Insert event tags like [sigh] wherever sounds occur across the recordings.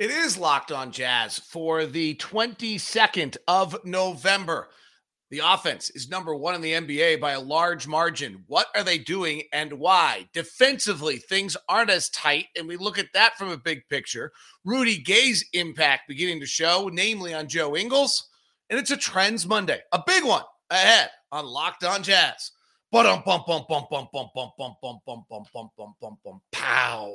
It is Locked On Jazz for the 22nd of November. The offense is number one in the NBA by a large margin. What are they doing and why? Defensively, things aren't as tight, and we look at that from a big picture. Rudy Gay's impact beginning to show, namely on Joe Ingles, and it's a Trends Monday, a big one ahead on Locked On Jazz. Bum bum bum bum bum bum bum bum bum bum bum bum bum bum bum pow.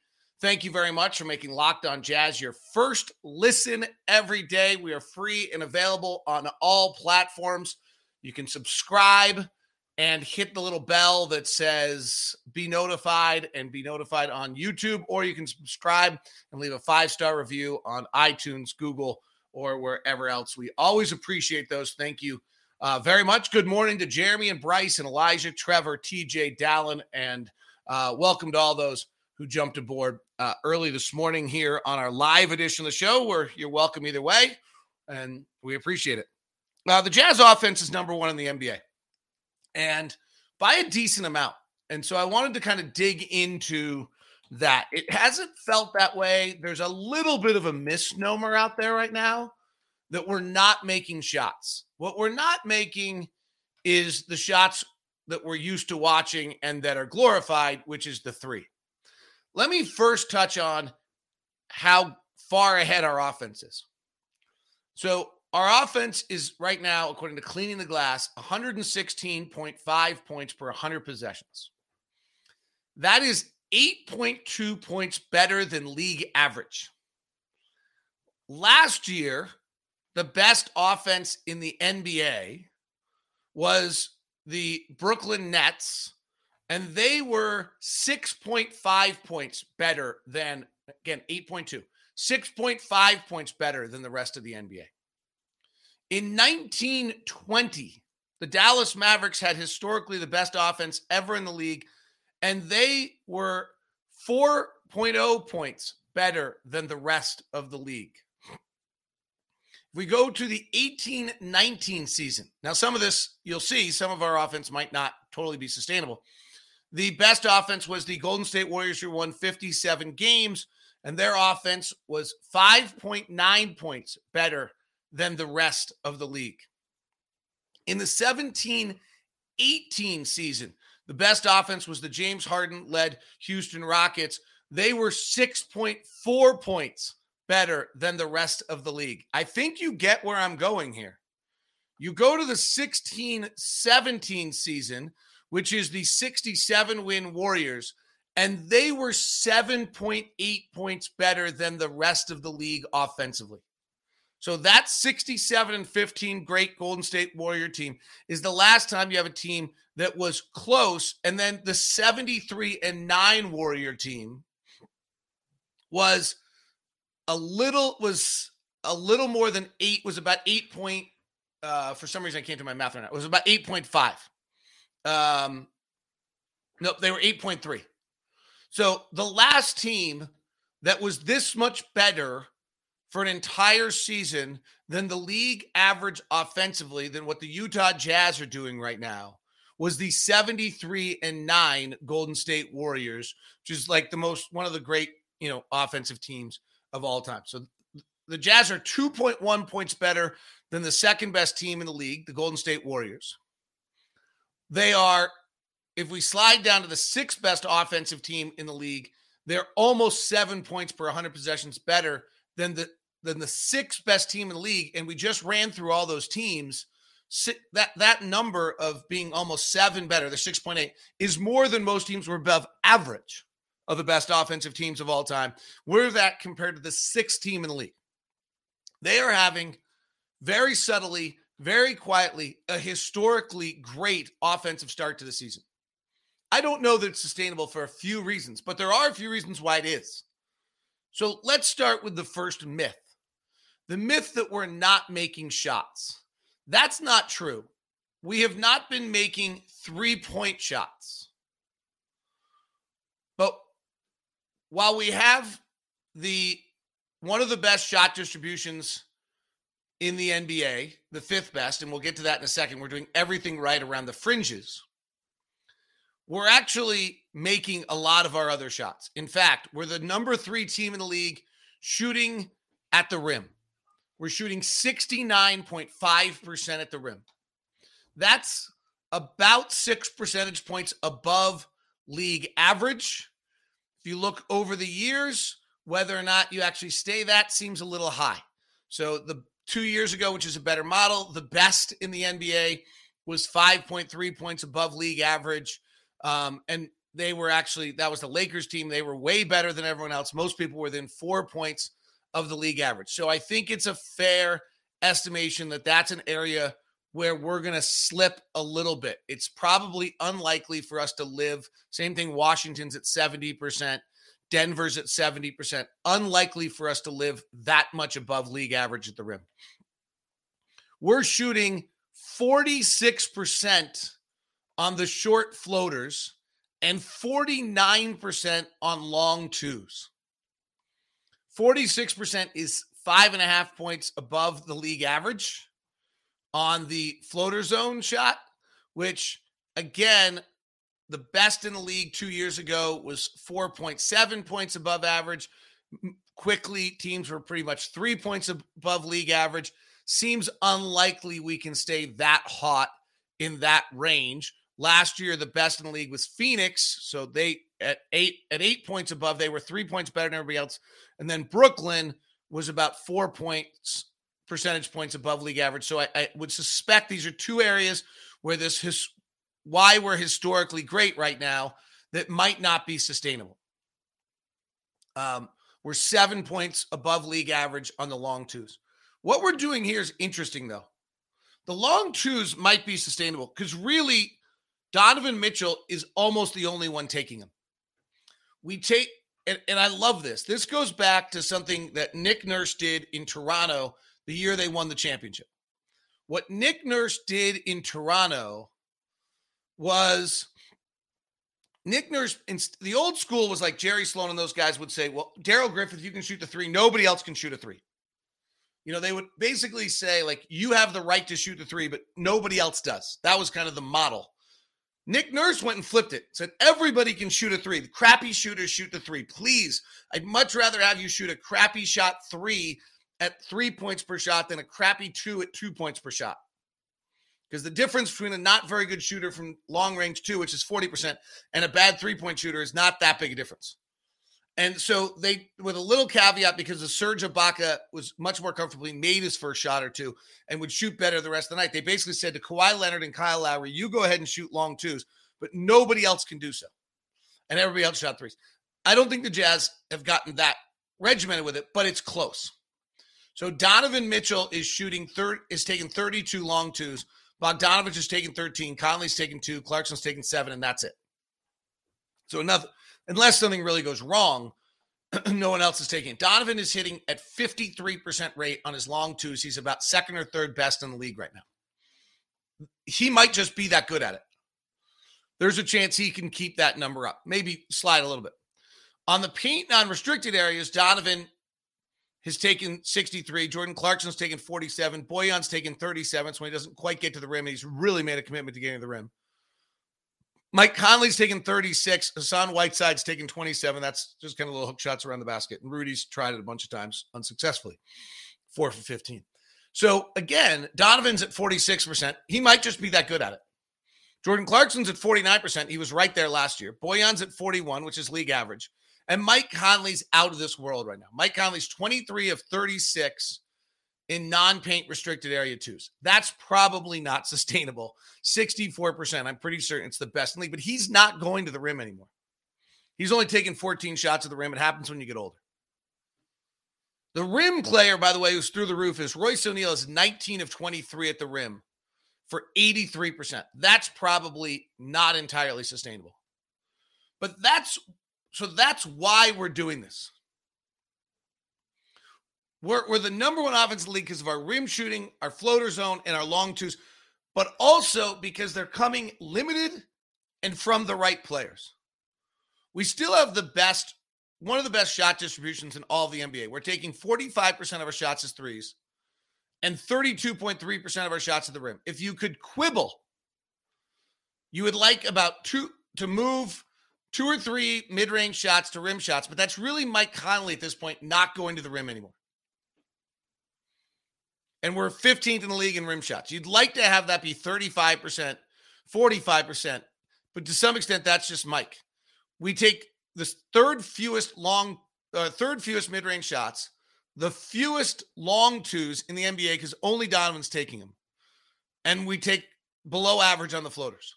Thank you very much for making Locked On Jazz your first listen every day. We are free and available on all platforms. You can subscribe and hit the little bell that says be notified and be notified on YouTube, or you can subscribe and leave a five star review on iTunes, Google, or wherever else. We always appreciate those. Thank you uh, very much. Good morning to Jeremy and Bryce and Elijah, Trevor, TJ, Dallin, and uh, welcome to all those who jumped aboard uh, early this morning here on our live edition of the show, where you're welcome either way, and we appreciate it. Uh, the Jazz offense is number one in the NBA, and by a decent amount. And so I wanted to kind of dig into that. It hasn't felt that way. There's a little bit of a misnomer out there right now that we're not making shots. What we're not making is the shots that we're used to watching and that are glorified, which is the three. Let me first touch on how far ahead our offense is. So, our offense is right now, according to Cleaning the Glass, 116.5 points per 100 possessions. That is 8.2 points better than league average. Last year, the best offense in the NBA was the Brooklyn Nets, and they were 6.5 points better than, again, 8.2, 6.5 points better than the rest of the NBA. In 1920, the Dallas Mavericks had historically the best offense ever in the league, and they were 4.0 points better than the rest of the league. If we go to the 18 19 season, now some of this you'll see, some of our offense might not totally be sustainable. The best offense was the Golden State Warriors, who won 57 games, and their offense was 5.9 points better than the rest of the league. In the 17 18 season, the best offense was the James Harden led Houston Rockets. They were 6.4 points better than the rest of the league. I think you get where I'm going here. You go to the 16 17 season, which is the 67 win Warriors, and they were 7.8 points better than the rest of the league offensively. So that 67 and 15 great Golden State Warrior team is the last time you have a team that was close. And then the 73 and 9 Warrior team was a little was a little more than eight was about eight point uh for some reason i can't do my math right now it was about 8.5 um nope they were 8.3 so the last team that was this much better for an entire season than the league average offensively than what the utah jazz are doing right now was the 73 and 9 golden state warriors which is like the most one of the great you know offensive teams of all time. So the Jazz are 2.1 points better than the second best team in the league, the Golden State Warriors. They are, if we slide down to the sixth best offensive team in the league, they're almost seven points per 100 possessions better than the than the sixth best team in the league. And we just ran through all those teams. That that number of being almost seven better, the 6.8, is more than most teams were above average of the best offensive teams of all time. We're that compared to the sixth team in the league. They are having very subtly, very quietly, a historically great offensive start to the season. I don't know that it's sustainable for a few reasons, but there are a few reasons why it is. So let's start with the first myth the myth that we're not making shots. That's not true. We have not been making three point shots. But while we have the one of the best shot distributions in the NBA, the fifth best, and we'll get to that in a second. We're doing everything right around the fringes. We're actually making a lot of our other shots. In fact, we're the number three team in the league shooting at the rim. We're shooting 69.5% at the rim. That's about six percentage points above league average. If you look over the years, whether or not you actually stay that seems a little high. So the two years ago, which is a better model. The best in the NBA was 5.3 points above league average. Um, and they were actually, that was the Lakers team. They were way better than everyone else. Most people were within four points of the league average. So I think it's a fair estimation that that's an area where we're going to slip a little bit. It's probably unlikely for us to live. Same thing, Washington's at 70%. Denver's at 70%. Unlikely for us to live that much above league average at the rim. We're shooting 46% on the short floaters and 49% on long twos. 46% is five and a half points above the league average on the floater zone shot, which again, the best in the league two years ago was 4.7 points above average. Quickly, teams were pretty much three points above league average. Seems unlikely we can stay that hot in that range. Last year, the best in the league was Phoenix. So they at eight at eight points above, they were three points better than everybody else. And then Brooklyn was about four points percentage points above league average. So I, I would suspect these are two areas where this his, why we're historically great right now that might not be sustainable. Um, we're seven points above league average on the long twos. What we're doing here is interesting, though. The long twos might be sustainable because really, Donovan Mitchell is almost the only one taking them. We take, and, and I love this. This goes back to something that Nick Nurse did in Toronto the year they won the championship. What Nick Nurse did in Toronto was Nick Nurse, in the old school was like Jerry Sloan and those guys would say, Well, Darrell Griffith, you can shoot the three. Nobody else can shoot a three. You know, they would basically say, like, you have the right to shoot the three, but nobody else does. That was kind of the model. Nick Nurse went and flipped it, said, everybody can shoot a three. The crappy shooters shoot the three. Please, I'd much rather have you shoot a crappy shot three at three points per shot than a crappy two at two points per shot. Because the difference between a not very good shooter from long range two, which is 40%, and a bad three point shooter is not that big a difference. And so they, with a little caveat, because the Serge Ibaka was much more comfortably made his first shot or two and would shoot better the rest of the night, they basically said to Kawhi Leonard and Kyle Lowry, you go ahead and shoot long twos, but nobody else can do so. And everybody else shot threes. I don't think the Jazz have gotten that regimented with it, but it's close. So Donovan Mitchell is shooting third is taking 32 long twos. Bogdanovich is taking 13. Conley's taking two. Clarkson's taking seven, and that's it. So another unless something really goes wrong, [clears throat] no one else is taking it. Donovan is hitting at 53% rate on his long twos. He's about second or third best in the league right now. He might just be that good at it. There's a chance he can keep that number up, maybe slide a little bit. On the paint non restricted areas, Donovan has taken 63. Jordan Clarkson's taken 47. Bojan's taken 37. So he doesn't quite get to the rim, he's really made a commitment to getting to the rim. Mike Conley's taken 36. Hassan Whiteside's taken 27. That's just kind of little hook shots around the basket. And Rudy's tried it a bunch of times unsuccessfully. Four for 15. So again, Donovan's at 46%. He might just be that good at it. Jordan Clarkson's at 49%. He was right there last year. Bojan's at 41, which is league average. And Mike Conley's out of this world right now. Mike Conley's 23 of 36 in non-paint restricted area twos. That's probably not [laughs] sustainable. 64%. I'm pretty certain it's the best league, but he's not going to the rim anymore. He's only taking 14 shots at the rim. It happens when you get older. The rim player, by the way, who's through the roof is Royce O'Neale is 19 of 23 at the rim for 83%. That's probably not entirely sustainable. But that's so that's why we're doing this. We're, we're the number one offensive league because of our rim shooting, our floater zone, and our long twos, but also because they're coming limited and from the right players. We still have the best, one of the best shot distributions in all of the NBA. We're taking 45% of our shots as threes and 32.3% of our shots at the rim. If you could quibble, you would like about two to move two or three mid-range shots to rim shots, but that's really Mike Conley at this point not going to the rim anymore. And we're 15th in the league in rim shots. You'd like to have that be 35%, 45%, but to some extent that's just Mike. We take the third fewest long uh, third fewest mid-range shots, the fewest long twos in the NBA because only Donovan's taking them. And we take below average on the floaters.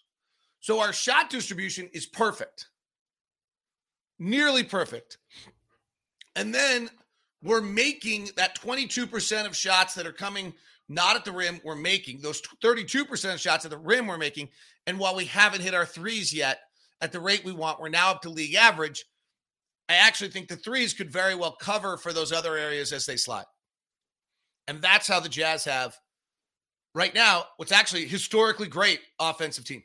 So our shot distribution is perfect nearly perfect. And then we're making that 22% of shots that are coming not at the rim, we're making those 32% of shots at the rim, we're making. And while we haven't hit our threes yet at the rate we want, we're now up to league average. I actually think the threes could very well cover for those other areas as they slide. And that's how the Jazz have right now what's actually historically great offensive team.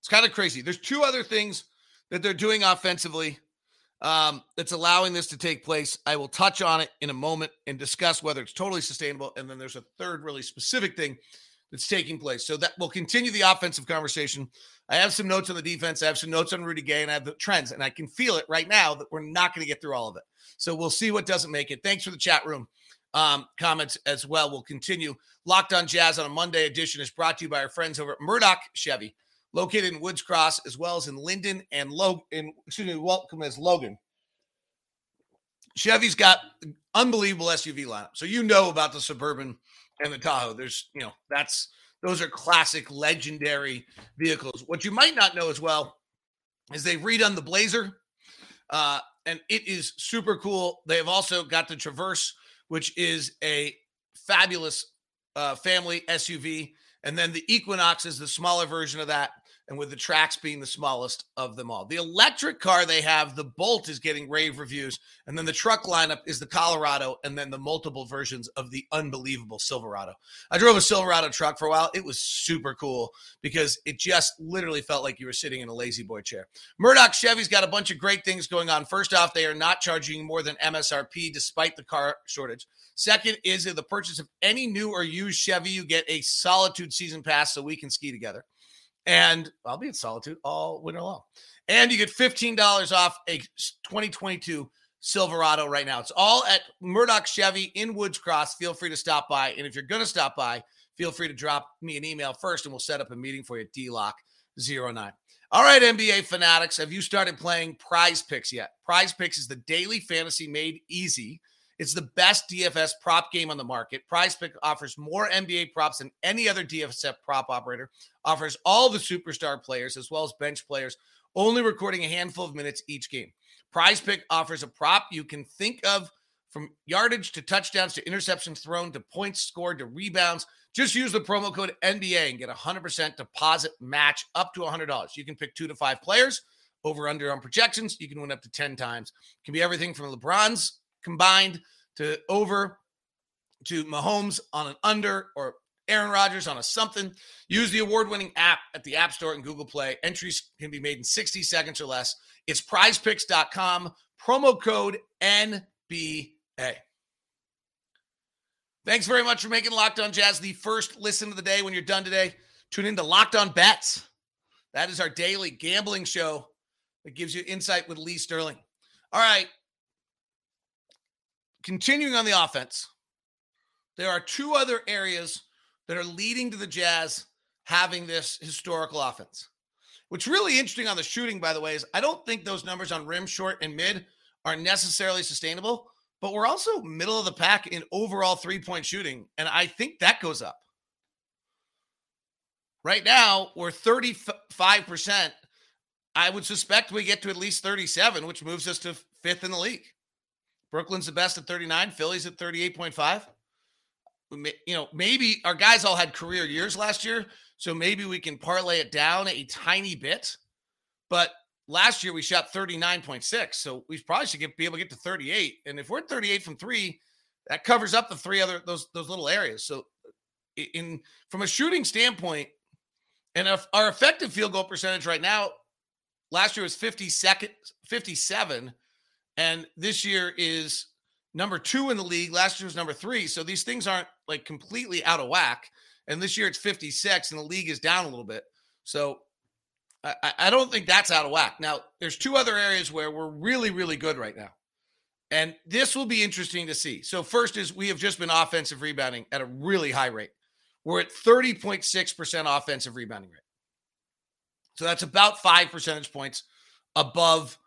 It's kind of crazy. There's two other things that they're doing offensively um, that's allowing this to take place. I will touch on it in a moment and discuss whether it's totally sustainable. And then there's a third really specific thing that's taking place. So that will continue the offensive conversation. I have some notes on the defense. I have some notes on Rudy Gay, and I have the trends, and I can feel it right now that we're not going to get through all of it. So we'll see what doesn't make it. Thanks for the chat room um, comments as well. We'll continue. Locked on Jazz on a Monday edition is brought to you by our friends over at Murdock Chevy located in Woods Cross as well as in Lindon and Logan. Excuse me, welcome as Logan. Chevy's got unbelievable SUV lineup. So you know about the Suburban and the Tahoe. There's, you know, that's those are classic legendary vehicles. What you might not know as well is they've redone the Blazer. Uh, and it is super cool. They have also got the Traverse, which is a fabulous uh, family SUV. And then the Equinox is the smaller version of that and with the Trax being the smallest of them all. The electric car they have, the Bolt is getting rave reviews, and then the truck lineup is the Colorado, and then the multiple versions of the unbelievable Silverado. I drove a Silverado truck for a while. It was super cool because it just literally felt like you were sitting in a La-Z-Boy chair. Murdock Chevy's got a bunch of great things going on. First off, they are not charging more than MSRP despite the car shortage. Second is the purchase of any new or used Chevy, you get a Solitude season pass so we can ski together and I'll be in solitude all winter long. And you get $15 off a 2022 Silverado right now. It's all at Murdock Chevy in Woods Cross. Feel free to stop by. And if you're going to stop by, feel free to drop me an email first and we'll set up a meeting for you at DLock09. All right, NBA fanatics, have you started playing Prize Picks yet? Prize Picks is the daily fantasy made easy it's the best DFS prop game on the market. Prize Pick offers more NBA props than any other DFS prop operator, offers all the superstar players as well as bench players, only recording a handful of minutes each game. Prize Pick offers a prop you can think of from yardage to touchdowns to interceptions thrown to points scored to rebounds. Just use the promo code NBA and get a 100% deposit match up to $100. You can pick two to five players over under on projections. You can win up to 10 times. It can be everything from LeBron's combined to over to Mahomes on an under or Aaron Rodgers on a something. Use the award winning app at the App Store and Google Play. Entries can be made in 60 seconds or less. It's prizepicks.com, promo code NBA. Thanks very much for making Locked On Jazz the first listen of the day. When you're done today, tune into Locked On Bets. That is our daily gambling show that gives you insight with Lee Sterling. All right continuing on the offense, there are two other areas that are leading to the Jazz having this historical offense. What's really interesting on the shooting, by the way, is I don't think those numbers on rim, short, and mid are necessarily sustainable, but we're also middle of the pack in overall three point shooting. And I think that goes up. Right now, we're 35%. I would suspect we get to at least 37, which moves us to fifth in the league. Brooklyn's the best at 39. Philly's at 38.5. You know, maybe our guys all had career years last year. So maybe we can parlay it down a tiny bit. But last year we shot 39.6. So we probably should get, be able to get to 38. And if we're at 38 from three, that covers up the three other those those little areas. So in from a shooting standpoint, and if our effective field goal percentage right now, last year was 50 second, 57, and this year is number two in the league. Last year was number three. So these things aren't like completely out of whack. And this year it's 56, and the league is down a little bit. So I, I don't think that's out of whack. Now, there's two other areas where we're really, really good right now. And this will be interesting to see. So, first is we have just been offensive rebounding at a really high rate. We're at 30.6% offensive rebounding rate. So that's about five percentage points above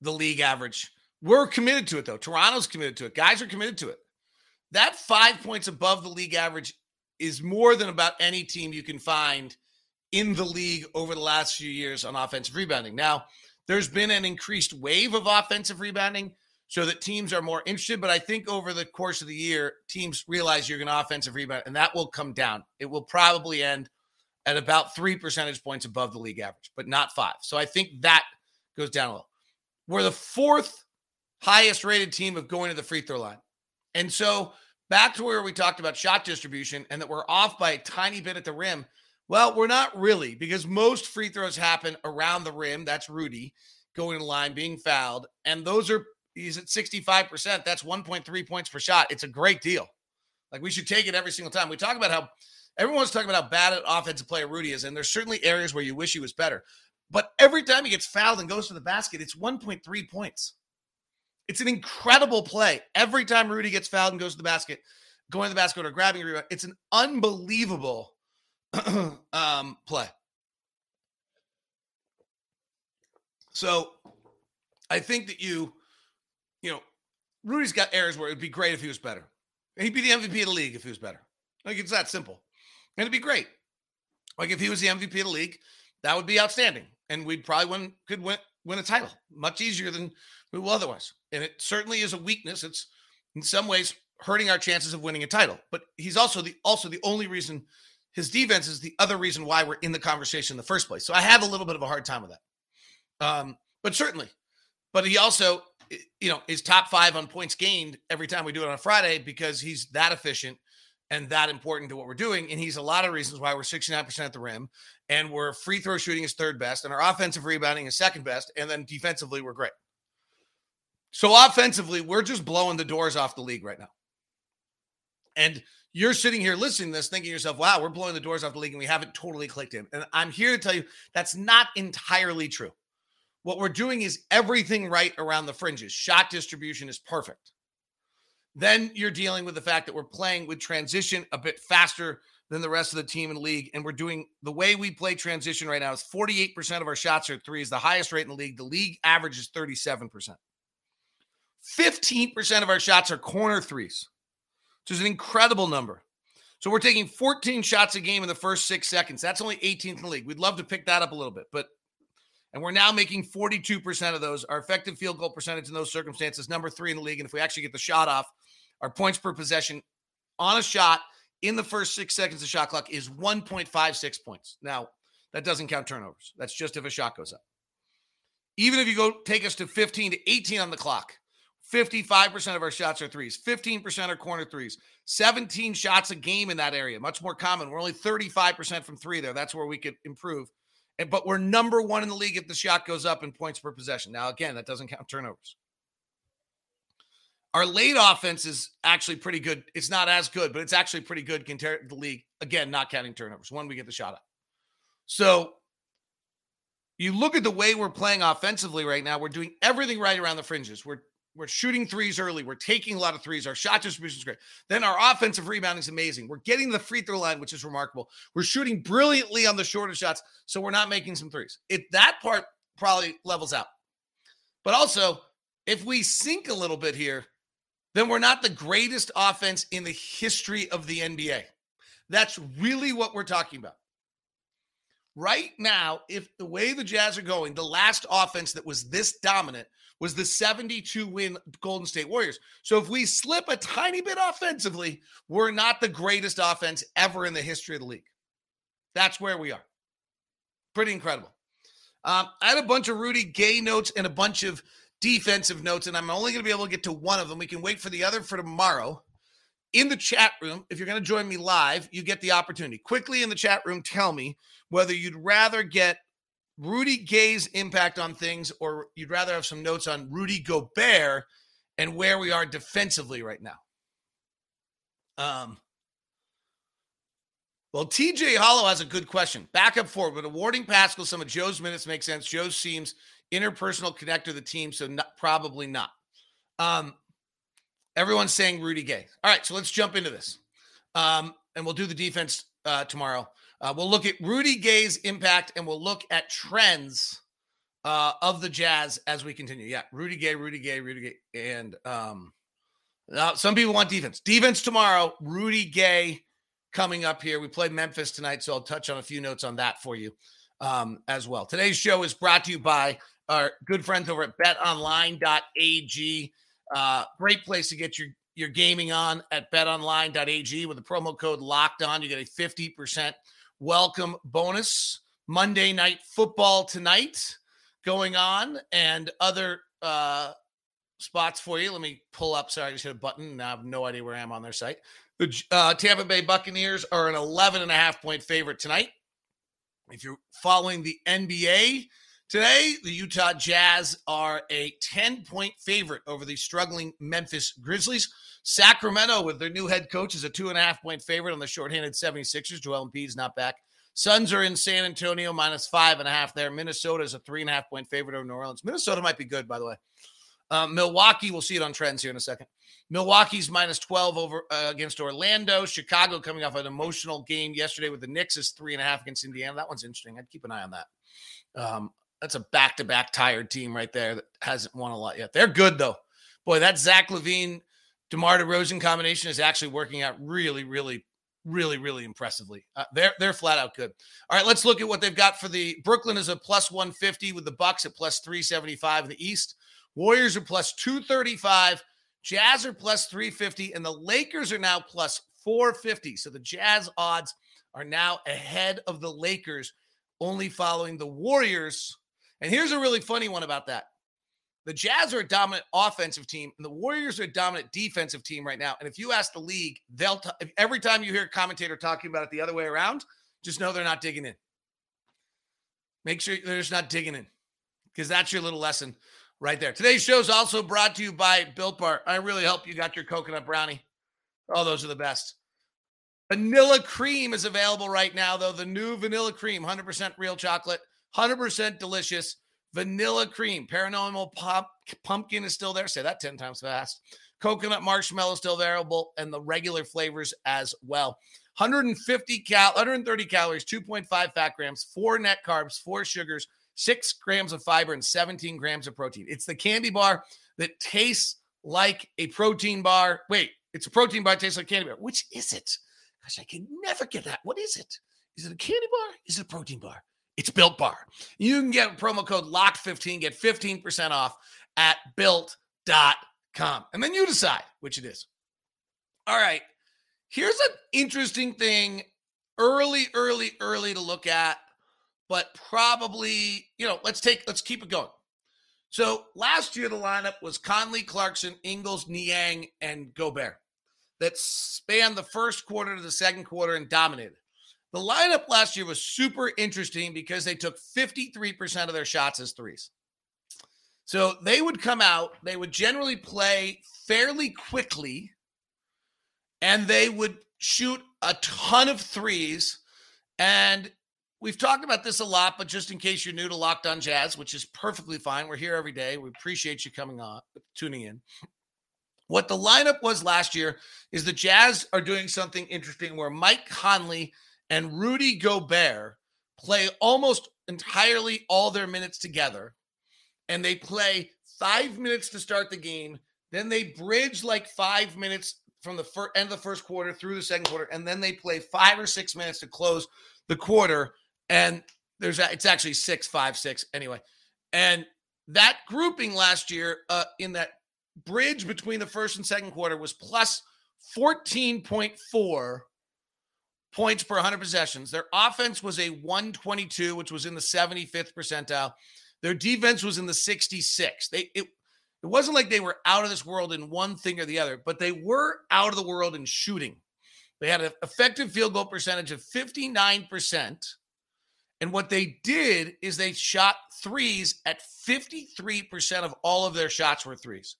the league average. We're committed to it, though. Toronto's committed to it. Guys are committed to it. That five points above the league average is more than about any team you can find in the league over the last few years on offensive rebounding. Now, there's been an increased wave of offensive rebounding so that teams are more interested. But I think over the course of the year, teams realize you're going to offensive rebound, and that will come down. It will probably end at about three percentage points above the league average, but not five. So I think that goes down a little. We're the fourth highest rated team of going to the free throw line. And so back to where we talked about shot distribution and that we're off by a tiny bit at the rim. Well, we're not really because most free throws happen around the rim. That's Rudy going to line, being fouled. And those are, he's at 65%. That's 1.3 points per shot. It's a great deal. Like we should take it every single time. We talk about how everyone's talking about how bad an offensive player Rudy is. And there's certainly areas where you wish he was better. But every time he gets fouled and goes to the basket, it's 1.3 points. It's an incredible play. Every time Rudy gets fouled and goes to the basket, going to the basket or grabbing a rebound, it's an unbelievable [clears throat] um, play. So I think that you, you know, Rudy's got errors where it'd be great if he was better. He'd be the MVP of the league if he was better. Like it's that simple. And it'd be great. Like if he was the MVP of the league, that would be outstanding. And we'd probably win could win win a title much easier than will otherwise. And it certainly is a weakness. It's in some ways hurting our chances of winning a title. But he's also the also the only reason his defense is the other reason why we're in the conversation in the first place. So I have a little bit of a hard time with that. Um, but certainly, but he also, you know, is top five on points gained every time we do it on a Friday because he's that efficient and that important to what we're doing. And he's a lot of reasons why we're 69% at the rim and we're free throw shooting is third best and our offensive rebounding is second best. And then defensively, we're great. So offensively, we're just blowing the doors off the league right now. And you're sitting here listening to this thinking to yourself, wow, we're blowing the doors off the league and we haven't totally clicked in. And I'm here to tell you that's not entirely true. What we're doing is everything right around the fringes. Shot distribution is perfect. Then you're dealing with the fact that we're playing with transition a bit faster than the rest of the team in the league. And we're doing the way we play transition right now is 48% of our shots are threes, the highest rate in the league. The league average is 37%. 15% of our shots are corner threes which is an incredible number. So we're taking 14 shots a game in the first six seconds. That's only 18th in the league. We'd love to pick that up a little bit, but and we're now making 42% of those. Our effective field goal percentage in those circumstances, number three in the league. And if we actually get the shot off, our points per possession on a shot in the first six seconds of the shot clock is 1.56 points. Now, that doesn't count turnovers. That's just if a shot goes up. Even if you go take us to 15 to 18 on the clock, 55% of our shots are threes, 15% are corner threes, 17 shots a game in that area, much more common. We're only 35% from three there. That's where we could improve. And, but we're number one in the league if the shot goes up in points per possession. Now, again, that doesn't count turnovers. Our late offense is actually pretty good. It's not as good, but it's actually pretty good compared to the league. Again, not counting turnovers. When we get the shot up. So you look at the way we're playing offensively right now, we're doing everything right around the fringes. We're we're shooting threes early. We're taking a lot of threes. Our shot distribution is great. Then our offensive rebounding is amazing. We're getting the free throw line, which is remarkable. We're shooting brilliantly on the shorter shots, so we're not making some threes. If that part probably levels out. But also, if we sink a little bit here, then we're not the greatest offense in the history of the NBA. That's really what we're talking about. Right now, if the way the Jazz are going, the last offense that was this dominant was the 72 win Golden State Warriors. So if we slip a tiny bit offensively, we're not the greatest offense ever in the history of the league. That's where we are. Pretty incredible. Um, I had a bunch of Rudy Gay notes and a bunch of defensive notes, and I'm only going to be able to get to one of them. We can wait for the other for tomorrow. In the chat room, if you're going to join me live, you get the opportunity. Quickly in the chat room, tell me whether you'd rather get Rudy Gay's impact on things or you'd rather have some notes on Rudy Gobert and where we are defensively right now. Um, well, TJ Hollow has a good question. Back up forward, but awarding Pascal some of Joe's minutes makes sense. Joe seems interpersonal connector of the team, so not, probably not. Um, everyone's saying Rudy Gay. All right, so let's jump into this, um, and we'll do the defense uh, tomorrow. Uh, we'll look at Rudy Gay's impact, and we'll look at trends uh, of the Jazz as we continue. Yeah, Rudy Gay, Rudy Gay, Rudy Gay, and um, now some people want defense. Defense tomorrow. Rudy Gay coming up here. We play Memphis tonight, so I'll touch on a few notes on that for you um, as well. Today's show is brought to you by our good friends over at betonline.ag. Uh, great place to get your, your gaming on at betonline.ag with the promo code locked on. You get a 50% welcome bonus. Monday night football tonight going on and other uh, spots for you. Let me pull up. Sorry, I just hit a button. Now I have no idea where I am on their site. The uh, Tampa Bay Buccaneers are an 11 and a half point favorite tonight. If you're following the NBA today, the Utah Jazz are a 10 point favorite over the struggling Memphis Grizzlies. Sacramento, with their new head coach, is a two and a half point favorite on the shorthanded 76ers. Joel Embiid's not back. Suns are in San Antonio, minus five and a half there. Minnesota is a three and a half point favorite over New Orleans. Minnesota might be good, by the way. Uh, Milwaukee, we'll see it on trends here in a second. Milwaukee's minus 12 over uh, against Orlando. Chicago coming off an emotional game yesterday with the Knicks is three and a half against Indiana. That one's interesting. I'd keep an eye on that. Um, that's a back to back tired team right there that hasn't won a lot yet. They're good though. Boy, that Zach LaVine, DeMar DeRozan combination is actually working out really, really, really, really impressively. Uh, they're they're flat out good. All right, let's look at what they've got for the Brooklyn is a plus 150 with the Bucks at plus 375 in the East. Warriors are plus 235. Jazz are plus 350, and the Lakers are now plus 450. So the Jazz odds are now ahead of the Lakers, only following the Warriors. And here's a really funny one about that. The Jazz are a dominant offensive team, and the Warriors are a dominant defensive team right now. And if you ask the league, they'll t- every time you hear a commentator talking about it the other way around, just know they're not digging in. Make sure they're just not digging in, because that's your little lesson right there. Today's show is also brought to you by Built Bar. I really hope you got your coconut brownie. Oh, those are the best. Vanilla cream is available right now, though. The new vanilla cream, 100% real chocolate, 100% delicious. Vanilla cream, paranormal pop, pumpkin is still there. Say that 10 times fast. Coconut marshmallow still available, and the regular flavors as well. 150 cal, 130 calories, 2.5 fat grams, four net carbs, four sugars, six grams of fiber, and 17 grams of protein. It's the candy bar that tastes like a protein bar. Wait, it's a protein bar, tastes like candy bar. Which is it? Gosh, I can never get that. What is it? Is it a candy bar? Is it a protein bar? It's Built Bar. You can get promo code LOCK15, get 15% off at built.com. And then you decide which it is. All right. Here's an interesting thing early, early, early to look at but probably, you know, let's take, let's keep it going. So last year, the lineup was Conley, Clarkson, Ingles, Niang, and Gobert that spanned the first quarter to the second quarter and dominated. The lineup last year was super interesting because they took 53% of their shots as threes. So they would come out, they would generally play fairly quickly, and they would shoot a ton of threes. And We've talked about this a lot, but just in case you're new to Locked On Jazz, which is perfectly fine, we're here every day. We appreciate you coming on, tuning in. What the lineup was last year is the Jazz are doing something interesting where Mike Conley and Rudy Gobert play almost entirely all their minutes together, and they play five minutes to start the game. Then they bridge like five minutes from the fir- end of the first quarter through the second quarter, and then they play five or six minutes to close the quarter and there's it's actually six, five, six anyway. And that grouping last year uh, in that bridge between the first and second quarter was plus 14.4 points per 100 possessions. Their offense was a 122, which was in the 75th percentile. Their defense was in the 66. They it, it wasn't like they were out of this world in one thing or the other, but they were out of the world in shooting. They had an effective field goal percentage of 59%. And what they did is they shot threes at 53% of all of their shots were threes.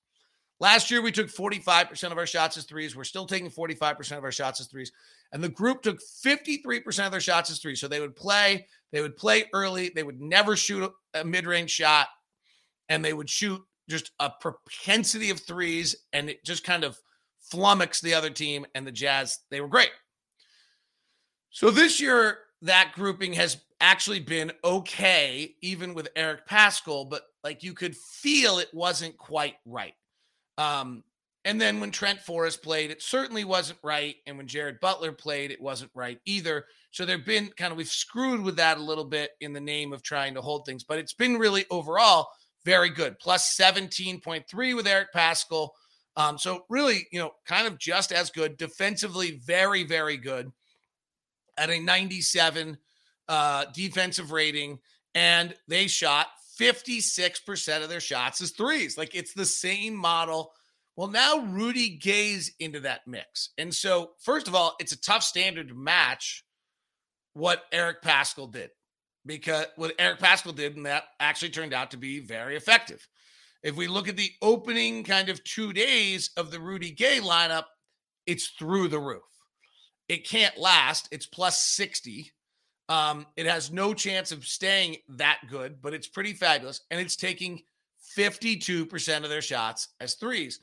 Last year, we took 45% of our shots as threes. We're still taking 45% of our shots as threes. And the group took 53% of their shots as three. So they would play, they would play early, they would never shoot a mid range shot, and they would shoot just a propensity of threes. And it just kind of flummoxed the other team. And the Jazz, they were great. So this year, that grouping has actually been okay, even with Eric Paschall, but like you could feel it wasn't quite right. Um, and then when Trent Forrest played, it certainly wasn't right. And when Jared Butler played, it wasn't right either. So there've been kind of, we've screwed with that a little bit in the name of trying to hold things, but it's been really overall very good. Plus 17.3 with Eric Paschall. Um, so really, you know, kind of just as good. Defensively, very, very good at a 97 uh, defensive rating. And they shot 56% of their shots as threes. Like it's the same model. Well, now Rudy Gay's into that mix. And so, first of all, it's a tough standard to match what Eric Paschall did because what Eric Paschall did, and that actually turned out to be very effective. If we look at the opening kind of two days of the Rudy Gay lineup, it's through the roof. It can't last. It's plus 60. Um, it has no chance of staying that good, but it's pretty fabulous. And it's taking 52% of their shots as threes.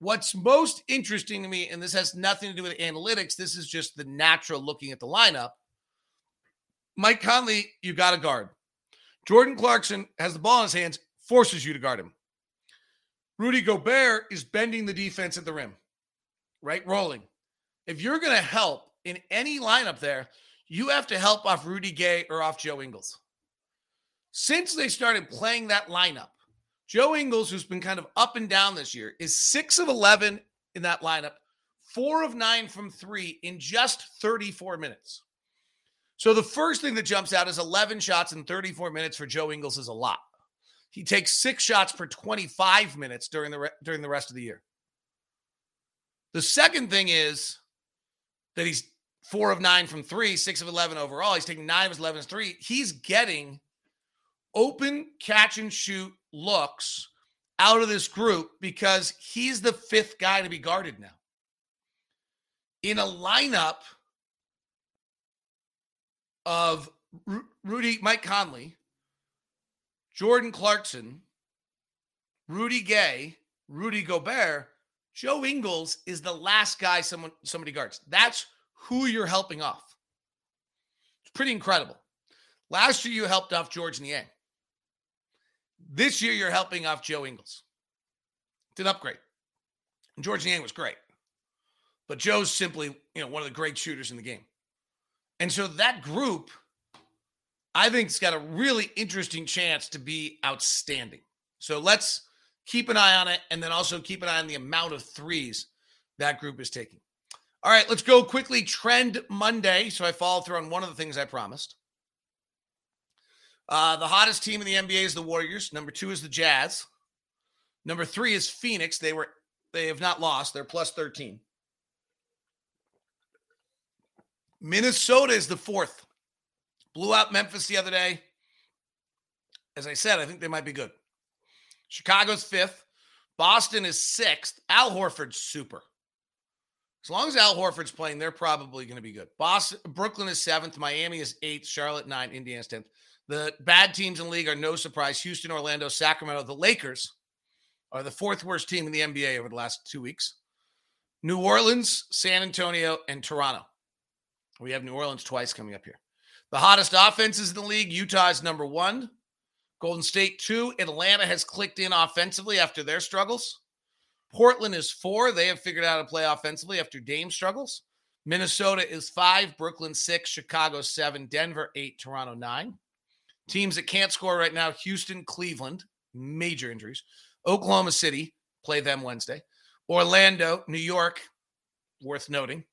What's most interesting to me, and this has nothing to do with analytics, this is just the natural looking at the lineup. Mike Conley, you got to guard. Jordan Clarkson has the ball in his hands, forces you to guard him. Rudy Gobert is bending the defense at the rim, right? Rolling. If you're going to help in any lineup there, you have to help off Rudy Gay or off Joe Ingles. Since they started playing that lineup, Joe Ingles, who's been kind of up and down this year, is six of 11 in that lineup, four of nine from three in just 34 minutes. So the first thing that jumps out is 11 shots in 34 minutes for Joe Ingles is a lot. He takes six shots per 25 minutes during the re- during the rest of the year. The second thing is that he's four of nine from three, six of 11 overall. He's taking nine of his 11 as three. He's getting open catch and shoot looks out of this group because he's the fifth guy to be guarded now. In a lineup of Rudy, Mike Conley, Jordan Clarkson, Rudy Gay, Rudy Gobert, Joe Ingles is the last guy someone somebody guards. That's who you're helping off. It's pretty incredible. Last year, you helped off Georges Niang. This year, you're helping off Joe Ingles. It's an upgrade. And Georges Niang was great. But Joe's simply, you know, one of the great shooters in the game. And so that group, I think, has got a really interesting chance to be outstanding. So let's keep an eye on it and then also keep an eye on the amount of threes that group is taking. All right, let's go quickly. Trend Monday. So I follow through on one of the things I promised. Uh, the hottest team in the NBA is the Warriors. Number two is the Jazz. Number three is Phoenix. They were they have not lost. They're plus 13. Minnesota is the fourth. Blew out Memphis the other day. As I said, I think they might be good. Chicago's fifth. Boston is sixth. Al Horford's super. As long as Al Horford's playing, they're probably going to be good. Boston, Brooklyn is seventh. Miami is eighth. Charlotte nine. Indiana's tenth. The bad teams in the league are no surprise. Houston, Orlando, Sacramento. The Lakers are the fourth worst team in the NBA over the last two weeks. New Orleans, San Antonio, and Toronto. We have New Orleans twice coming up here. The hottest offenses in the league Utah is number one, Golden State two. Atlanta has clicked in offensively after their struggles. Portland is four. They have figured out how to play offensively after Dame struggles. Minnesota is five. Brooklyn six. Chicago seven. Denver eight. Toronto nine. Teams that can't score right now Houston, Cleveland, major injuries. Oklahoma City, play them Wednesday. Orlando, New York, worth noting.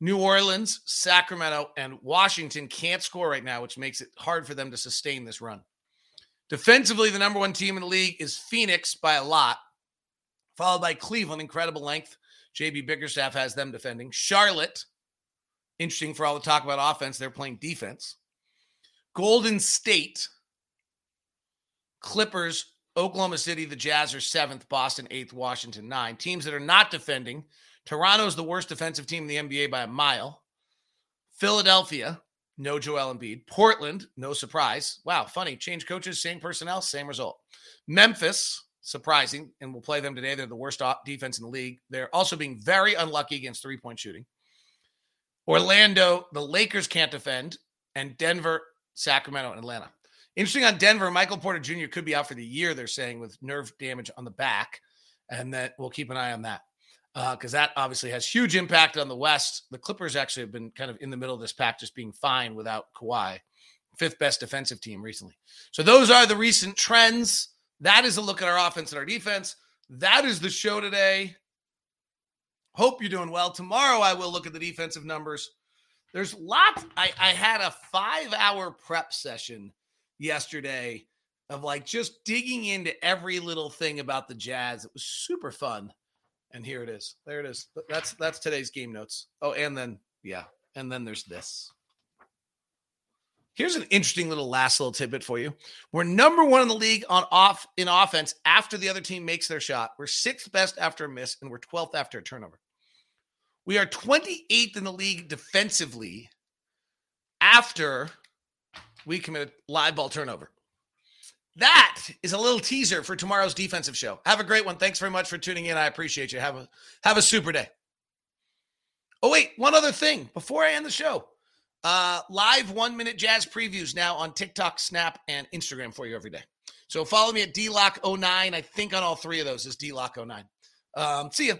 New Orleans, Sacramento, and Washington can't score right now, which makes it hard for them to sustain this run. Defensively, the number one team in the league is Phoenix by a lot, followed by Cleveland, incredible length. JB Bickerstaff has them defending. Charlotte, interesting for all the talk about offense, they're playing defense. Golden State, Clippers, Oklahoma City, the Jazz are seventh, Boston eighth, Washington nine. Teams that are not defending. Toronto's the worst defensive team in the NBA by a mile. Philadelphia, no Joel Embiid. Portland, no surprise. Wow, funny. Change coaches, same personnel, same result. Memphis, surprising, and we'll play them today. They're the worst defense in the league. They're also being very unlucky against three point shooting. Orlando, the Lakers can't defend, and Denver, Sacramento, and Atlanta. Interesting on Denver, Michael Porter Jr. could be out for the year, they're saying, with nerve damage on the back. And that we'll keep an eye on that because uh, that obviously has huge impact on the West. The Clippers actually have been kind of in the middle of this pack, just being fine without Kawhi, fifth best defensive team recently. So those are the recent trends. That is a look at our offense and our defense. That is the show today. Hope you're doing well. Tomorrow I will look at the defensive numbers. There's lots. I, I had a five hour prep session yesterday of like just digging into every little thing about the Jazz. It was super fun. And here it is. There it is. That's that's today's game notes. Oh, and then yeah, and then there's this. Here's an interesting little last little tidbit for you. We're number one in the league on off in offense after the other team makes their shot. We're sixth best after a miss, and we're 12th after a turnover. We are 28th in the league defensively after we commit a live ball turnover. That is a little teaser for tomorrow's defensive show. Have a great one. Thanks very much for tuning in. I appreciate you. Have a have a super day. Oh wait, one other thing before I end the show. Uh, live one minute jazz previews now on TikTok, Snap, and Instagram for you every day. So follow me at DLocke09. I think on all three of those is DLocke09. Um, see you.